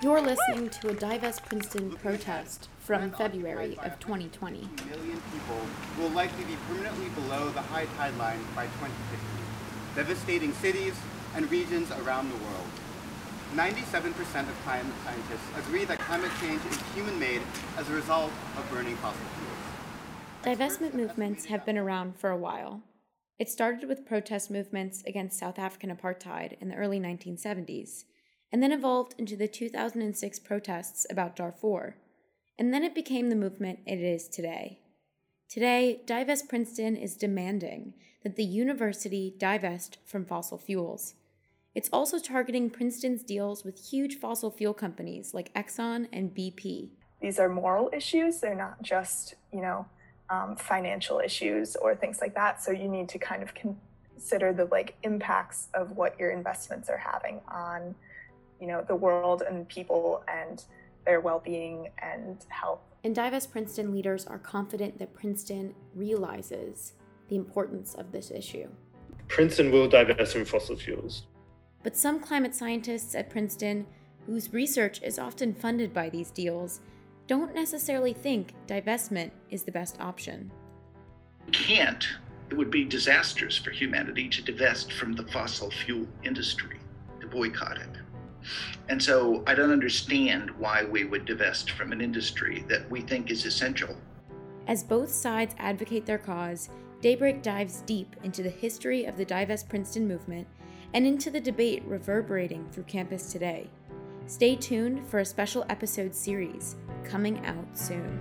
You're listening to a Divest Princeton protest from February of 2020. million people will likely be permanently below the high tide line by 2050, devastating cities and regions around the world. 97% of climate scientists agree that climate change is human-made as a result of burning fossil fuels. Divestment movements have been around for a while. It started with protest movements against South African apartheid in the early 1970s, and then evolved into the 2006 protests about Darfur, and then it became the movement it is today. Today, Divest Princeton is demanding that the university divest from fossil fuels. It's also targeting Princeton's deals with huge fossil fuel companies like Exxon and BP. These are moral issues. They're not just, you know, um, financial issues or things like that. So you need to kind of consider the like impacts of what your investments are having on, you know, the world and people and their well-being and health. And Divest Princeton leaders are confident that Princeton realizes the importance of this issue. Princeton will divest from fossil fuels. But some climate scientists at Princeton, whose research is often funded by these deals, don't necessarily think divestment is the best option. can't, it would be disastrous for humanity to divest from the fossil fuel industry, to boycott it. And so I don't understand why we would divest from an industry that we think is essential. As both sides advocate their cause, Daybreak dives deep into the history of the Divest Princeton movement and into the debate reverberating through campus today. Stay tuned for a special episode series coming out soon.